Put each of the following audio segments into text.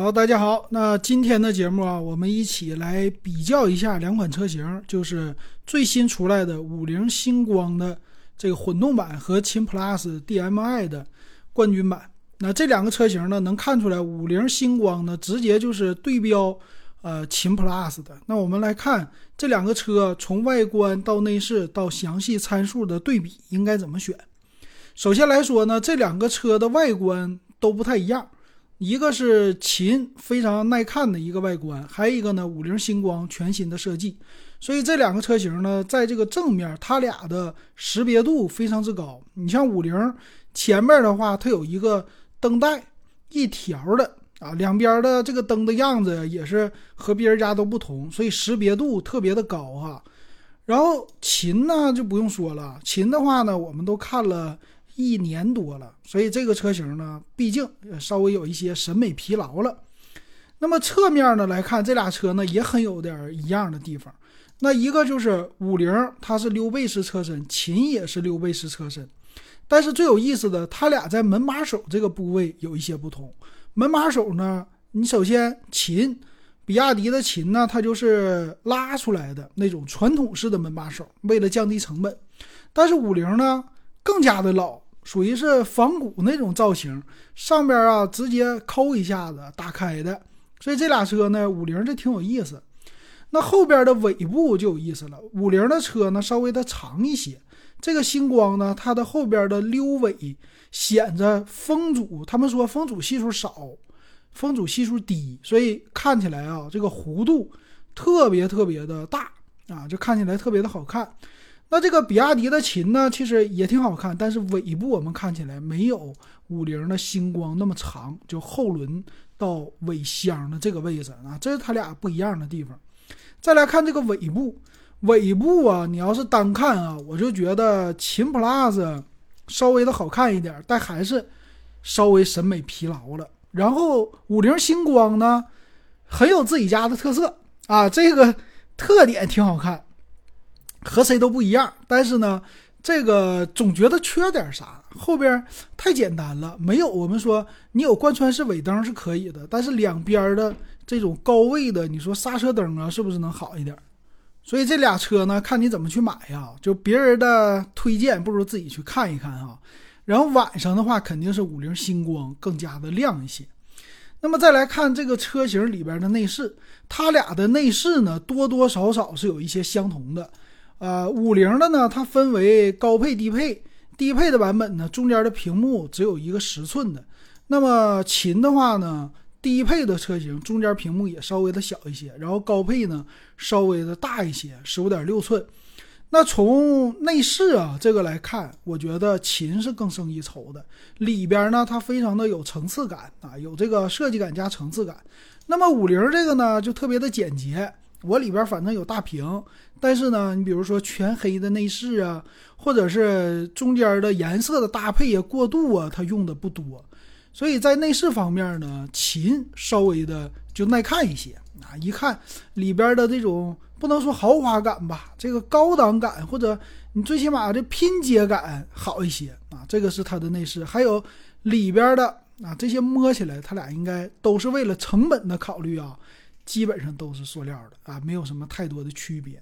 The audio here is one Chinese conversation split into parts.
好，大家好。那今天的节目啊，我们一起来比较一下两款车型，就是最新出来的五菱星光的这个混动版和秦 PLUS DM-i 的冠军版。那这两个车型呢，能看出来五菱星光呢，直接就是对标呃秦 PLUS 的。那我们来看这两个车从外观到内饰到详细参数的对比，应该怎么选？首先来说呢，这两个车的外观都不太一样。一个是秦非常耐看的一个外观，还有一个呢五菱星光全新的设计，所以这两个车型呢，在这个正面，它俩的识别度非常之高。你像五菱前面的话，它有一个灯带一条的啊，两边的这个灯的样子也是和别人家都不同，所以识别度特别的高哈。然后秦呢就不用说了，秦的话呢，我们都看了。一年多了，所以这个车型呢，毕竟稍微有一些审美疲劳了。那么侧面呢来看，这俩车呢也很有点一样的地方。那一个就是五菱，它是溜背式车身，秦也是溜背式车身。但是最有意思的，它俩在门把手这个部位有一些不同。门把手呢，你首先秦，比亚迪的秦呢，它就是拉出来的那种传统式的门把手，为了降低成本。但是五菱呢，更加的老。属于是仿古那种造型，上边啊直接抠一下子打开的，所以这俩车呢，五菱这挺有意思。那后边的尾部就有意思了，五菱的车呢稍微的长一些，这个星光呢，它的后边的溜尾显着风阻，他们说风阻系数少，风阻系数低，所以看起来啊这个弧度特别特别的大啊，就看起来特别的好看。那这个比亚迪的秦呢，其实也挺好看，但是尾部我们看起来没有五菱的星光那么长，就后轮到尾箱的这个位置啊，这是它俩不一样的地方。再来看这个尾部，尾部啊，你要是单看啊，我就觉得秦 PLUS 稍微的好看一点，但还是稍微审美疲劳了。然后五菱星光呢，很有自己家的特色啊，这个特点挺好看。和谁都不一样，但是呢，这个总觉得缺点啥，后边太简单了，没有我们说你有贯穿式尾灯是可以的，但是两边的这种高位的，你说刹车灯啊，是不是能好一点？所以这俩车呢，看你怎么去买呀，就别人的推荐不如自己去看一看哈。然后晚上的话，肯定是五菱星光更加的亮一些。那么再来看这个车型里边的内饰，它俩的内饰呢，多多少少是有一些相同的。呃，五菱的呢，它分为高配、低配。低配的版本呢，中间的屏幕只有一个十寸的。那么秦的话呢，低配的车型中间屏幕也稍微的小一些，然后高配呢稍微的大一些，十五点六寸。那从内饰啊这个来看，我觉得秦是更胜一筹的。里边呢，它非常的有层次感啊，有这个设计感加层次感。那么五菱这个呢，就特别的简洁。我里边反正有大屏，但是呢，你比如说全黑的内饰啊，或者是中间的颜色的搭配啊、过渡啊，它用的不多，所以在内饰方面呢，秦稍微的就耐看一些啊。一看里边的这种不能说豪华感吧，这个高档感或者你最起码这拼接感好一些啊。这个是它的内饰，还有里边的啊，这些摸起来它俩应该都是为了成本的考虑啊。基本上都是塑料的啊，没有什么太多的区别。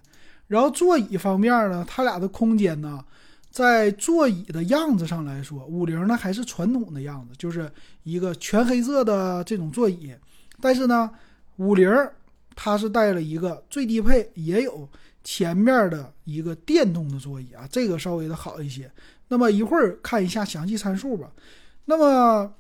然后座椅方面呢，它俩的空间呢，在座椅的样子上来说，五菱呢还是传统的样子，就是一个全黑色的这种座椅。但是呢，五菱它是带了一个最低配，也有前面的一个电动的座椅啊，这个稍微的好一些。那么一会儿看一下详细参数吧。那么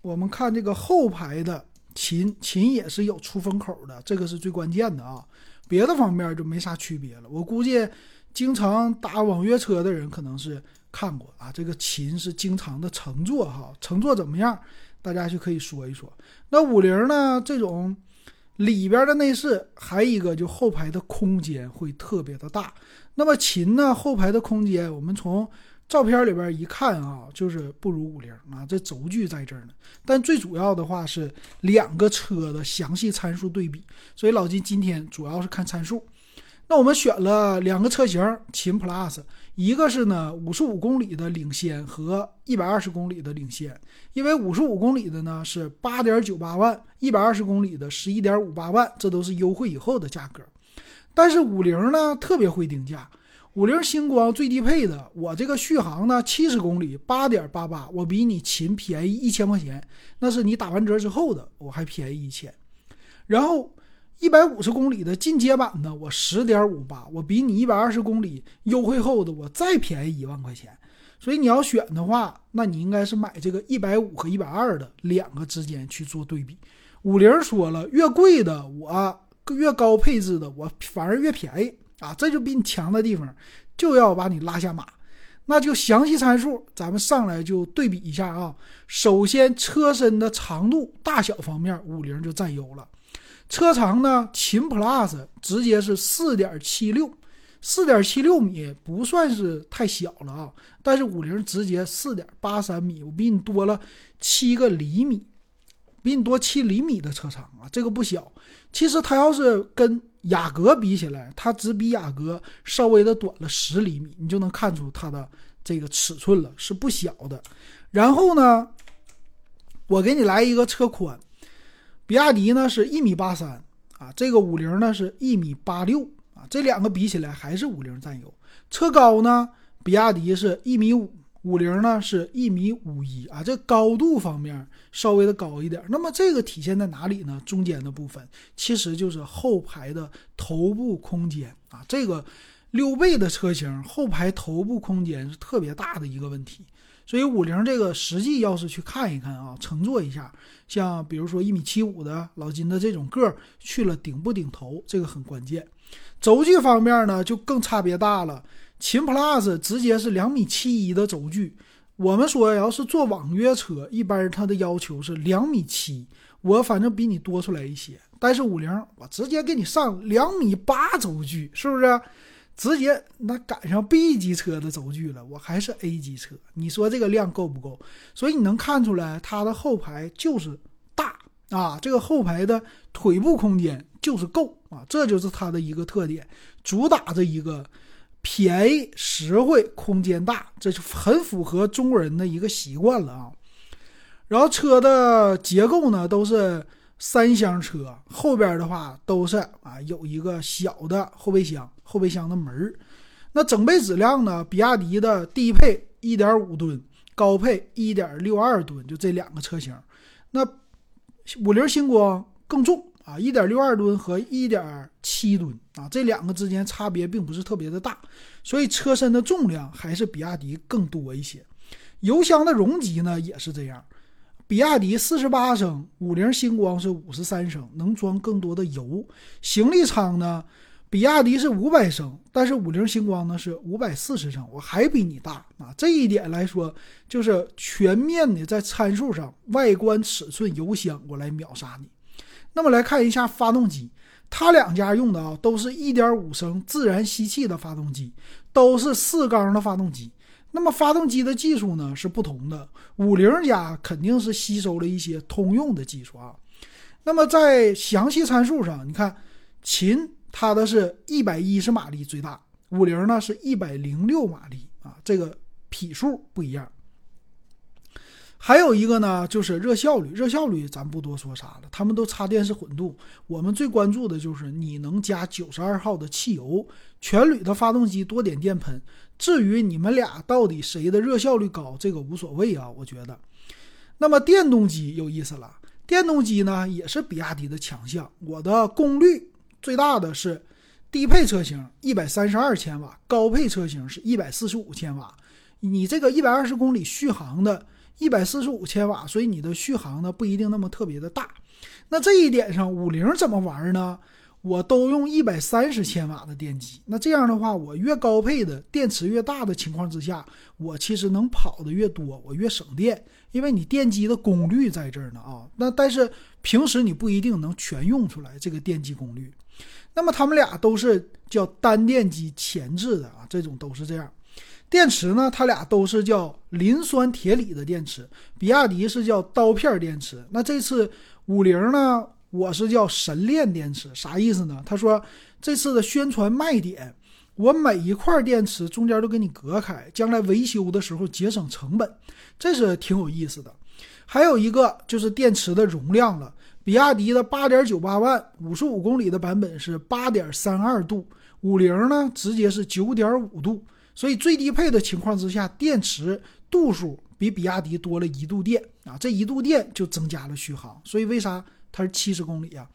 我们看这个后排的。琴琴也是有出风口的，这个是最关键的啊，别的方面就没啥区别了。我估计经常打网约车的人可能是看过啊，这个琴是经常的乘坐哈，乘坐怎么样？大家就可以说一说。那五菱呢，这种里边的内饰，还一个就后排的空间会特别的大。那么琴呢，后排的空间，我们从照片里边一看啊，就是不如五菱啊，这轴距在这儿呢。但最主要的话是两个车的详细参数对比，所以老金今天主要是看参数。那我们选了两个车型，秦 Plus，一个是呢五十五公里的领先和一百二十公里的领先，因为五十五公里的呢是八点九八万，一百二十公里的十一点五八万，这都是优惠以后的价格。但是五菱呢特别会定价，五菱星光最低配的，我这个续航呢七十公里八点八八，我比你秦便宜一千块钱，那是你打完折之后的，我还便宜一千，然后。一百五十公里的进阶版的，我十点五八，我比你一百二十公里优惠后的我再便宜一万块钱。所以你要选的话，那你应该是买这个一百五和一百二的两个之间去做对比。五菱说了，越贵的我越高配置的我反而越便宜啊，这就比你强的地方就要把你拉下马。那就详细参数，咱们上来就对比一下啊。首先车身的长度大小方面，五菱就占优了。车长呢？秦 Plus 直接是四点七六，四点七六米不算是太小了啊。但是五菱直接四点八三米，我比你多了七个厘米，比你多七厘米的车长啊，这个不小。其实它要是跟雅阁比起来，它只比雅阁稍微的短了十厘米，你就能看出它的这个尺寸了，是不小的。然后呢，我给你来一个车宽。比亚迪呢是一米八三啊，这个五菱呢是一米八六啊，这两个比起来还是五菱占优。车高呢，比亚迪是一米五，五菱呢是一米五一啊，这高度方面稍微的高一点。那么这个体现在哪里呢？中间的部分其实就是后排的头部空间啊，这个溜背的车型后排头部空间是特别大的一个问题。所以五菱这个实际要是去看一看啊，乘坐一下，像比如说一米七五的老金的这种个儿去了顶不顶头，这个很关键。轴距方面呢，就更差别大了。秦 Plus 直接是两米七一的轴距，我们说要是坐网约车，一般它的要求是两米七，我反正比你多出来一些。但是五菱我直接给你上两米八轴距，是不是？直接那赶上 B 级车的轴距了，我还是 A 级车，你说这个量够不够？所以你能看出来，它的后排就是大啊，这个后排的腿部空间就是够啊，这就是它的一个特点，主打这一个便宜实惠、空间大，这就很符合中国人的一个习惯了啊。然后车的结构呢，都是。三厢车后边的话都是啊，有一个小的后备箱，后备箱的门。那整备质量呢？比亚迪的低配一点五吨，高配一点六二吨，就这两个车型。那五菱星光更重啊，一点六二吨和一点七吨啊，这两个之间差别并不是特别的大，所以车身的重量还是比亚迪更多一些。油箱的容积呢也是这样。比亚迪四十八升，五菱星光是五十三升，能装更多的油。行李舱呢，比亚迪是五百升，但是五菱星光呢是五百四十升，我还比你大啊！这一点来说，就是全面的在参数上，外观、尺寸、油箱，我来秒杀你。那么来看一下发动机，它两家用的啊，都是一点五升自然吸气的发动机，都是四缸的发动机。那么发动机的技术呢是不同的，五菱家肯定是吸收了一些通用的技术啊。那么在详细参数上，你看秦它的是一百一十马力最大，五菱呢是一百零六马力啊，这个匹数不一样。还有一个呢，就是热效率。热效率咱不多说啥了，他们都插电式混动。我们最关注的就是你能加九十二号的汽油，全铝的发动机多点电喷。至于你们俩到底谁的热效率高，这个无所谓啊，我觉得。那么电动机有意思了，电动机呢也是比亚迪的强项。我的功率最大的是低配车型一百三十二千瓦，高配车型是一百四十五千瓦。你这个一百二十公里续航的。一百四十五千瓦，所以你的续航呢不一定那么特别的大。那这一点上，五菱怎么玩呢？我都用一百三十千瓦的电机。那这样的话，我越高配的电池越大的情况之下，我其实能跑的越多，我越省电，因为你电机的功率在这儿呢啊。那但是平时你不一定能全用出来这个电机功率。那么他们俩都是叫单电机前置的啊，这种都是这样。电池呢，它俩都是叫磷酸铁锂的电池，比亚迪是叫刀片电池。那这次五菱呢，我是叫神链电池，啥意思呢？他说这次的宣传卖点，我每一块电池中间都给你隔开，将来维修的时候节省成本，这是挺有意思的。还有一个就是电池的容量了，比亚迪的八点九八万五十五公里的版本是八点三二度，五菱呢直接是九点五度，所以最低配的情况之下，电池度数比比亚迪多了一度电啊，这一度电就增加了续航，所以为啥它是七十公里啊？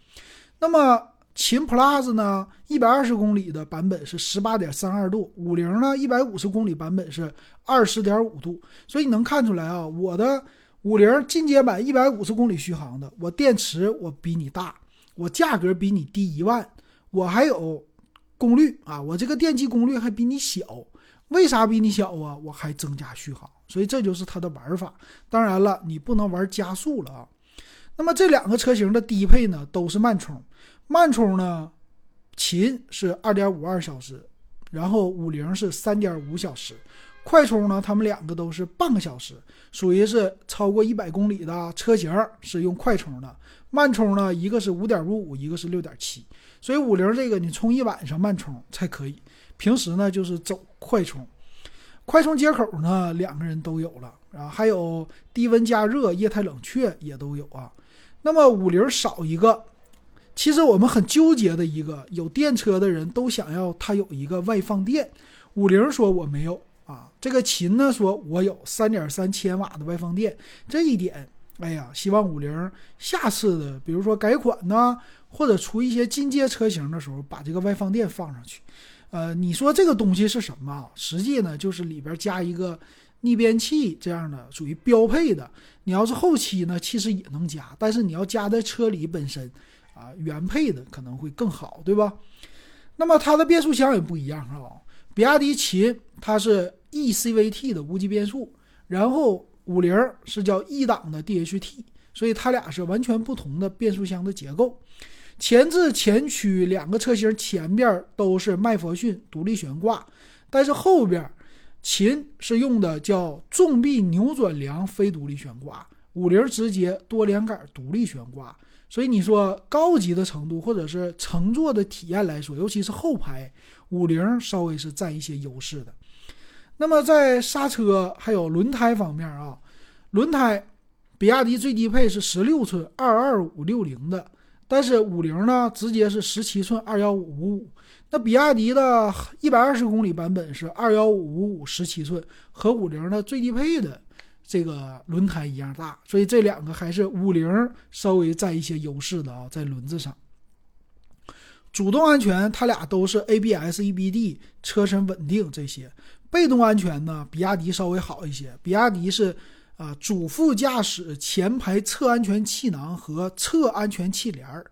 那么秦 Plus 呢，一百二十公里的版本是十八点三二度，五菱呢一百五十公里版本是二十点五度，所以你能看出来啊，我的。五菱进阶版一百五十公里续航的，我电池我比你大，我价格比你低一万，我还有功率啊，我这个电机功率还比你小，为啥比你小啊？我还增加续航，所以这就是它的玩法。当然了，你不能玩加速了啊。那么这两个车型的低配呢，都是慢充，慢充呢，秦是二点五二小时，然后五菱是三点五小时。快充呢，他们两个都是半个小时，属于是超过一百公里的车型是用快充的。慢充呢，一个是五点五五，一个是六点七，所以五菱这个你充一晚上慢充才可以，平时呢就是走快充。快充接口呢，两个人都有了啊，还有低温加热、液态冷却也都有啊。那么五菱少一个，其实我们很纠结的一个，有电车的人都想要它有一个外放电，五菱说我没有。啊，这个秦呢说，我有三点三千瓦的外放电，这一点，哎呀，希望五菱下次的，比如说改款呢，或者出一些进阶车型的时候，把这个外放电放上去。呃，你说这个东西是什么？实际呢，就是里边加一个逆变器这样的，属于标配的。你要是后期呢，其实也能加，但是你要加在车里本身，啊，原配的可能会更好，对吧？那么它的变速箱也不一样啊，比亚迪秦它是。E CVT 的无级变速，然后五菱是叫 E 档的 DHT，所以它俩是完全不同的变速箱的结构。前置前驱两个车型前边都是麦弗逊独立悬挂，但是后边秦是用的叫重臂扭转梁非独立悬挂，五菱直接多连杆独立悬挂。所以你说高级的程度或者是乘坐的体验来说，尤其是后排，五菱稍微是占一些优势的。那么在刹车还有轮胎方面啊，轮胎，比亚迪最低配是十六寸二二五六零的，但是五菱呢直接是十七寸二幺五五五。那比亚迪的一百二十公里版本是二幺五五五十七寸，和五菱的最低配的这个轮胎一样大，所以这两个还是五菱稍微占一些优势的啊，在轮子上。主动安全，它俩都是 ABS、EBD，车身稳定这些。被动安全呢，比亚迪稍微好一些。比亚迪是啊，主副驾驶前排侧安全气囊和侧安全气帘儿。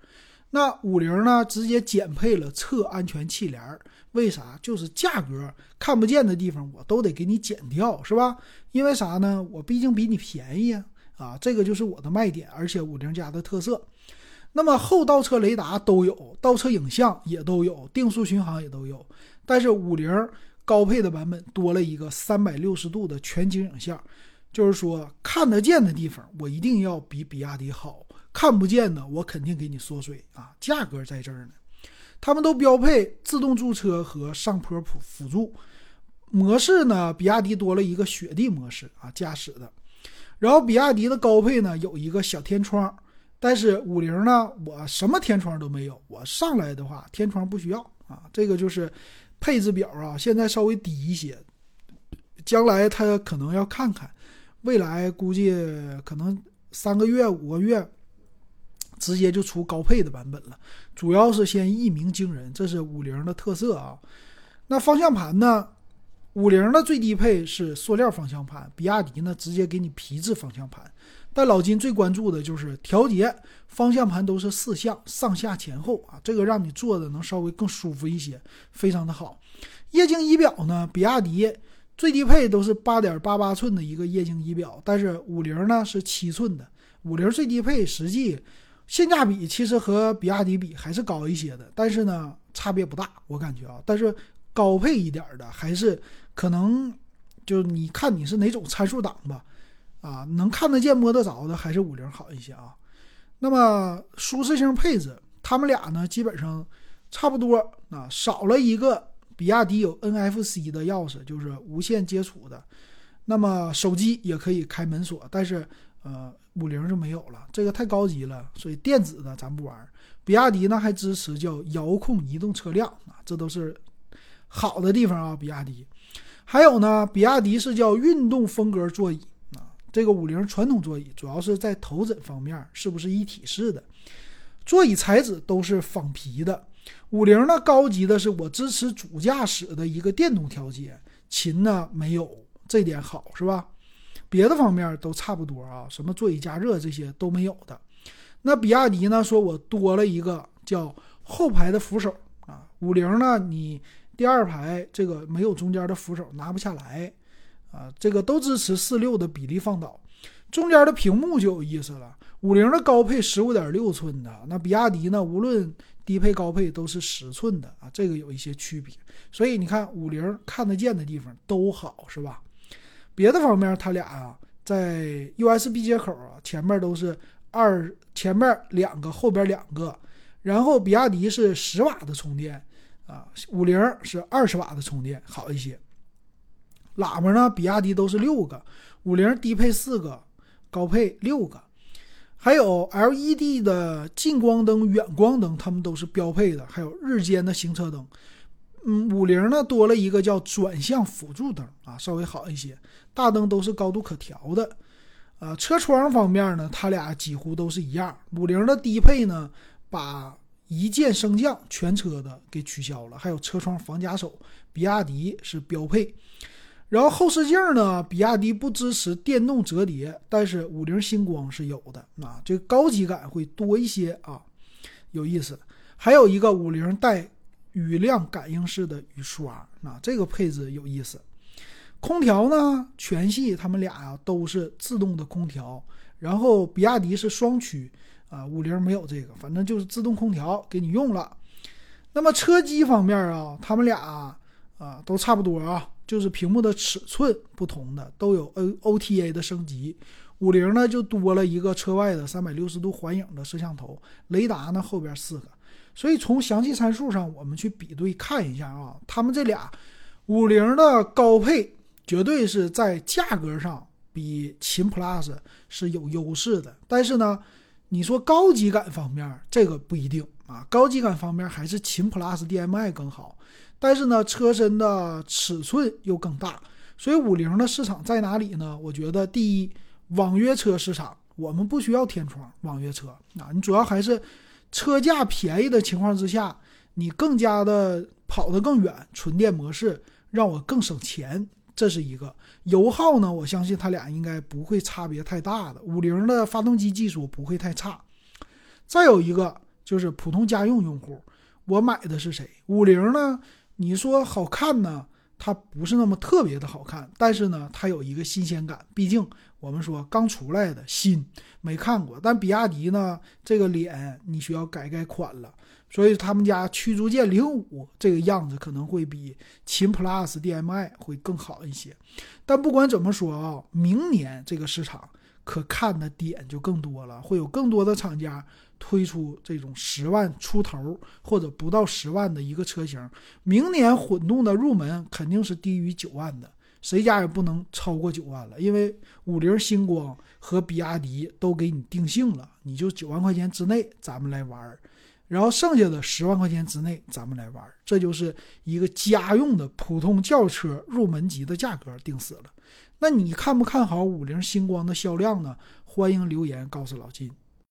那五菱呢，直接减配了侧安全气帘儿。为啥？就是价格看不见的地方我都得给你减掉，是吧？因为啥呢？我毕竟比你便宜啊！啊，这个就是我的卖点，而且五菱家的特色。那么后倒车雷达都有，倒车影像也都有，定速巡航也都有。但是五菱。高配的版本多了一个三百六十度的全景影像，就是说看得见的地方我一定要比比亚迪好，看不见的我肯定给你缩水啊。价格在这儿呢，他们都标配自动驻车和上坡辅辅助模式呢。比亚迪多了一个雪地模式啊，驾驶的。然后比亚迪的高配呢有一个小天窗，但是五菱呢我什么天窗都没有，我上来的话天窗不需要啊，这个就是。配置表啊，现在稍微低一些，将来他可能要看看，未来估计可能三个月五个月，直接就出高配的版本了。主要是先一鸣惊人，这是五菱的特色啊。那方向盘呢？五菱的最低配是塑料方向盘，比亚迪呢直接给你皮质方向盘。但老金最关注的就是调节方向盘都是四向上下前后啊，这个让你坐的能稍微更舒服一些，非常的好。液晶仪表呢，比亚迪最低配都是八点八八寸的一个液晶仪表，但是五菱呢是七寸的。五菱最低配实际性价比其实和比亚迪比还是高一些的，但是呢差别不大，我感觉啊。但是高配一点的还是可能就你看你是哪种参数档吧。啊，能看得见摸得着的还是五菱好一些啊。那么舒适性配置，他们俩呢基本上差不多啊，少了一个比亚迪有 NFC 的钥匙，就是无线接触的。那么手机也可以开门锁，但是呃五菱就没有了，这个太高级了，所以电子的咱不玩。比亚迪呢还支持叫遥控移动车辆啊，这都是好的地方啊。比亚迪还有呢，比亚迪是叫运动风格座椅啊。这个五菱传统座椅主要是在头枕方面是不是一体式的？座椅材质都是仿皮的。五菱呢高级的是我支持主驾驶的一个电动调节，秦呢没有，这点好是吧？别的方面都差不多啊，什么座椅加热这些都没有的。那比亚迪呢说我多了一个叫后排的扶手啊，五菱呢你第二排这个没有中间的扶手拿不下来。啊，这个都支持四六的比例放倒，中间的屏幕就有意思了。五菱的高配十五点六寸的，那比亚迪呢，无论低配高配都是十寸的啊，这个有一些区别。所以你看五菱看得见的地方都好，是吧？别的方面，它俩啊，在 USB 接口啊，前面都是二，前面两个，后边两个。然后比亚迪是十瓦的充电啊，五菱是二十瓦的充电，好一些。喇叭呢？比亚迪都是六个，五菱低配四个，高配六个，还有 LED 的近光灯、远光灯，它们都是标配的，还有日间的行车灯。嗯，五菱呢多了一个叫转向辅助灯啊，稍微好一些。大灯都是高度可调的。啊，车窗方面呢，它俩几乎都是一样。五菱的低配呢，把一键升降全车的给取消了，还有车窗防夹手，比亚迪是标配。然后后视镜呢，比亚迪不支持电动折叠，但是五菱星光是有的啊，这个高级感会多一些啊，有意思。还有一个五菱带雨量感应式的雨刷，啊，这个配置有意思。空调呢，全系他们俩呀都是自动的空调，然后比亚迪是双区啊，五菱没有这个，反正就是自动空调给你用了。那么车机方面啊，他们俩啊都差不多啊。就是屏幕的尺寸不同的都有 O O T A 的升级，五菱呢就多了一个车外的三百六十度环影的摄像头，雷达呢后边四个，所以从详细参数上我们去比对看一下啊，他们这俩五菱的高配绝对是在价格上比秦 Plus 是有优势的，但是呢，你说高级感方面这个不一定啊，高级感方面还是秦 Plus DM-i 更好。但是呢，车身的尺寸又更大，所以五菱的市场在哪里呢？我觉得第一，网约车市场，我们不需要天窗网约车啊，你主要还是车价便宜的情况之下，你更加的跑得更远，纯电模式让我更省钱，这是一个。油耗呢，我相信它俩应该不会差别太大的，五菱的发动机技术不会太差。再有一个就是普通家用用户，我买的是谁？五菱呢？你说好看呢，它不是那么特别的好看，但是呢，它有一个新鲜感。毕竟我们说刚出来的新，没看过。但比亚迪呢，这个脸你需要改改款了，所以他们家驱逐舰零五这个样子可能会比秦 PLUS DM-i 会更好一些。但不管怎么说啊，明年这个市场可看的点就更多了，会有更多的厂家。推出这种十万出头或者不到十万的一个车型，明年混动的入门肯定是低于九万的，谁家也不能超过九万了，因为五菱星光和比亚迪都给你定性了，你就九万块钱之内咱们来玩，然后剩下的十万块钱之内咱们来玩，这就是一个家用的普通轿车入门级的价格定死了。那你看不看好五菱星光的销量呢？欢迎留言告诉老金。